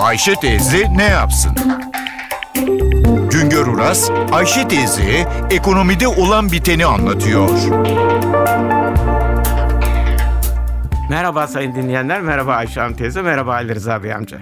Ayşe teyze ne yapsın? Güngör Uras, Ayşe teyze ekonomide olan biteni anlatıyor. Merhaba sayın dinleyenler, merhaba Ayşe Hanım teyze, merhaba Ali Rıza Bey amca.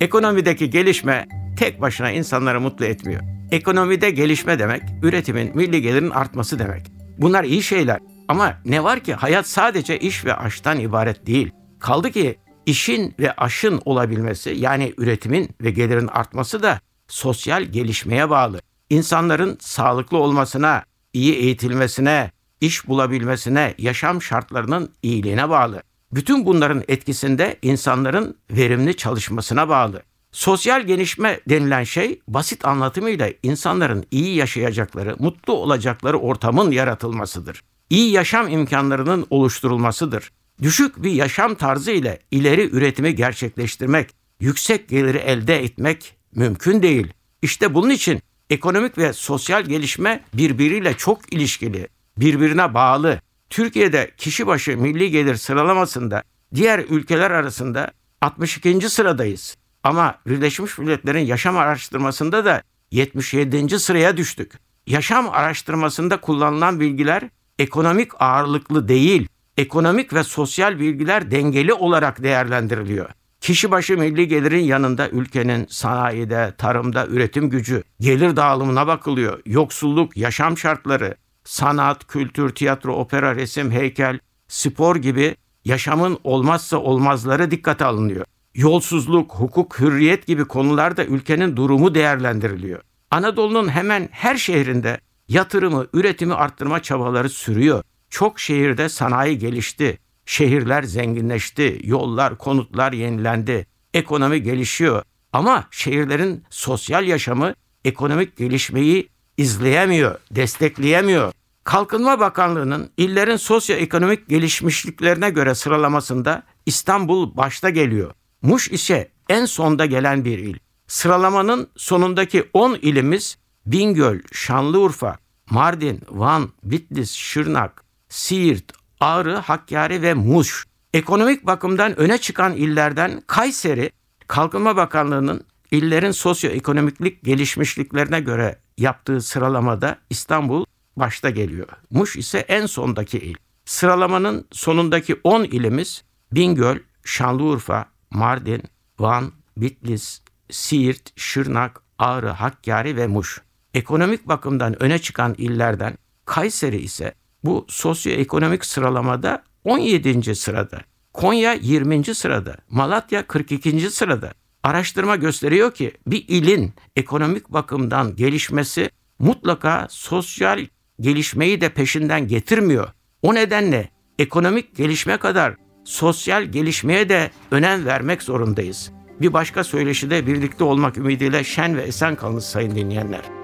Ekonomideki gelişme tek başına insanları mutlu etmiyor. Ekonomide gelişme demek, üretimin, milli gelirin artması demek. Bunlar iyi şeyler ama ne var ki hayat sadece iş ve aştan ibaret değil. Kaldı ki işin ve aşın olabilmesi yani üretimin ve gelirin artması da sosyal gelişmeye bağlı. İnsanların sağlıklı olmasına, iyi eğitilmesine, iş bulabilmesine, yaşam şartlarının iyiliğine bağlı. Bütün bunların etkisinde insanların verimli çalışmasına bağlı. Sosyal gelişme denilen şey basit anlatımıyla insanların iyi yaşayacakları, mutlu olacakları ortamın yaratılmasıdır. İyi yaşam imkanlarının oluşturulmasıdır. Düşük bir yaşam tarzı ile ileri üretimi gerçekleştirmek, yüksek geliri elde etmek mümkün değil. İşte bunun için ekonomik ve sosyal gelişme birbiriyle çok ilişkili, birbirine bağlı. Türkiye'de kişi başı milli gelir sıralamasında diğer ülkeler arasında 62. sıradayız. Ama Birleşmiş Milletler'in yaşam araştırmasında da 77. sıraya düştük. Yaşam araştırmasında kullanılan bilgiler ekonomik ağırlıklı değil, ekonomik ve sosyal bilgiler dengeli olarak değerlendiriliyor. Kişi başı milli gelirin yanında ülkenin sanayide, tarımda üretim gücü, gelir dağılımına bakılıyor. Yoksulluk, yaşam şartları, sanat, kültür, tiyatro, opera, resim, heykel, spor gibi yaşamın olmazsa olmazları dikkate alınıyor. Yolsuzluk, hukuk, hürriyet gibi konularda ülkenin durumu değerlendiriliyor. Anadolu'nun hemen her şehrinde yatırımı, üretimi arttırma çabaları sürüyor. Çok şehirde sanayi gelişti, şehirler zenginleşti, yollar, konutlar yenilendi, ekonomi gelişiyor. Ama şehirlerin sosyal yaşamı ekonomik gelişmeyi izleyemiyor, destekleyemiyor. Kalkınma Bakanlığı'nın illerin sosyoekonomik gelişmişliklerine göre sıralamasında İstanbul başta geliyor. Muş ise en sonda gelen bir il. Sıralamanın sonundaki 10 ilimiz Bingöl, Şanlıurfa, Mardin, Van, Bitlis, Şırnak, Siirt, Ağrı, Hakkari ve Muş. Ekonomik bakımdan öne çıkan illerden Kayseri, Kalkınma Bakanlığı'nın illerin sosyoekonomiklik gelişmişliklerine göre yaptığı sıralamada İstanbul başta geliyor. Muş ise en sondaki il. Sıralamanın sonundaki 10 ilimiz Bingöl, Şanlıurfa, Mardin, Van, Bitlis, Siirt, Şırnak, Ağrı, Hakkari ve Muş. Ekonomik bakımdan öne çıkan illerden Kayseri ise bu sosyoekonomik sıralamada 17. sırada. Konya 20. sırada. Malatya 42. sırada. Araştırma gösteriyor ki bir ilin ekonomik bakımdan gelişmesi mutlaka sosyal gelişmeyi de peşinden getirmiyor. O nedenle ekonomik gelişme kadar sosyal gelişmeye de önem vermek zorundayız. Bir başka söyleşide birlikte olmak ümidiyle şen ve esen kalınız sayın dinleyenler.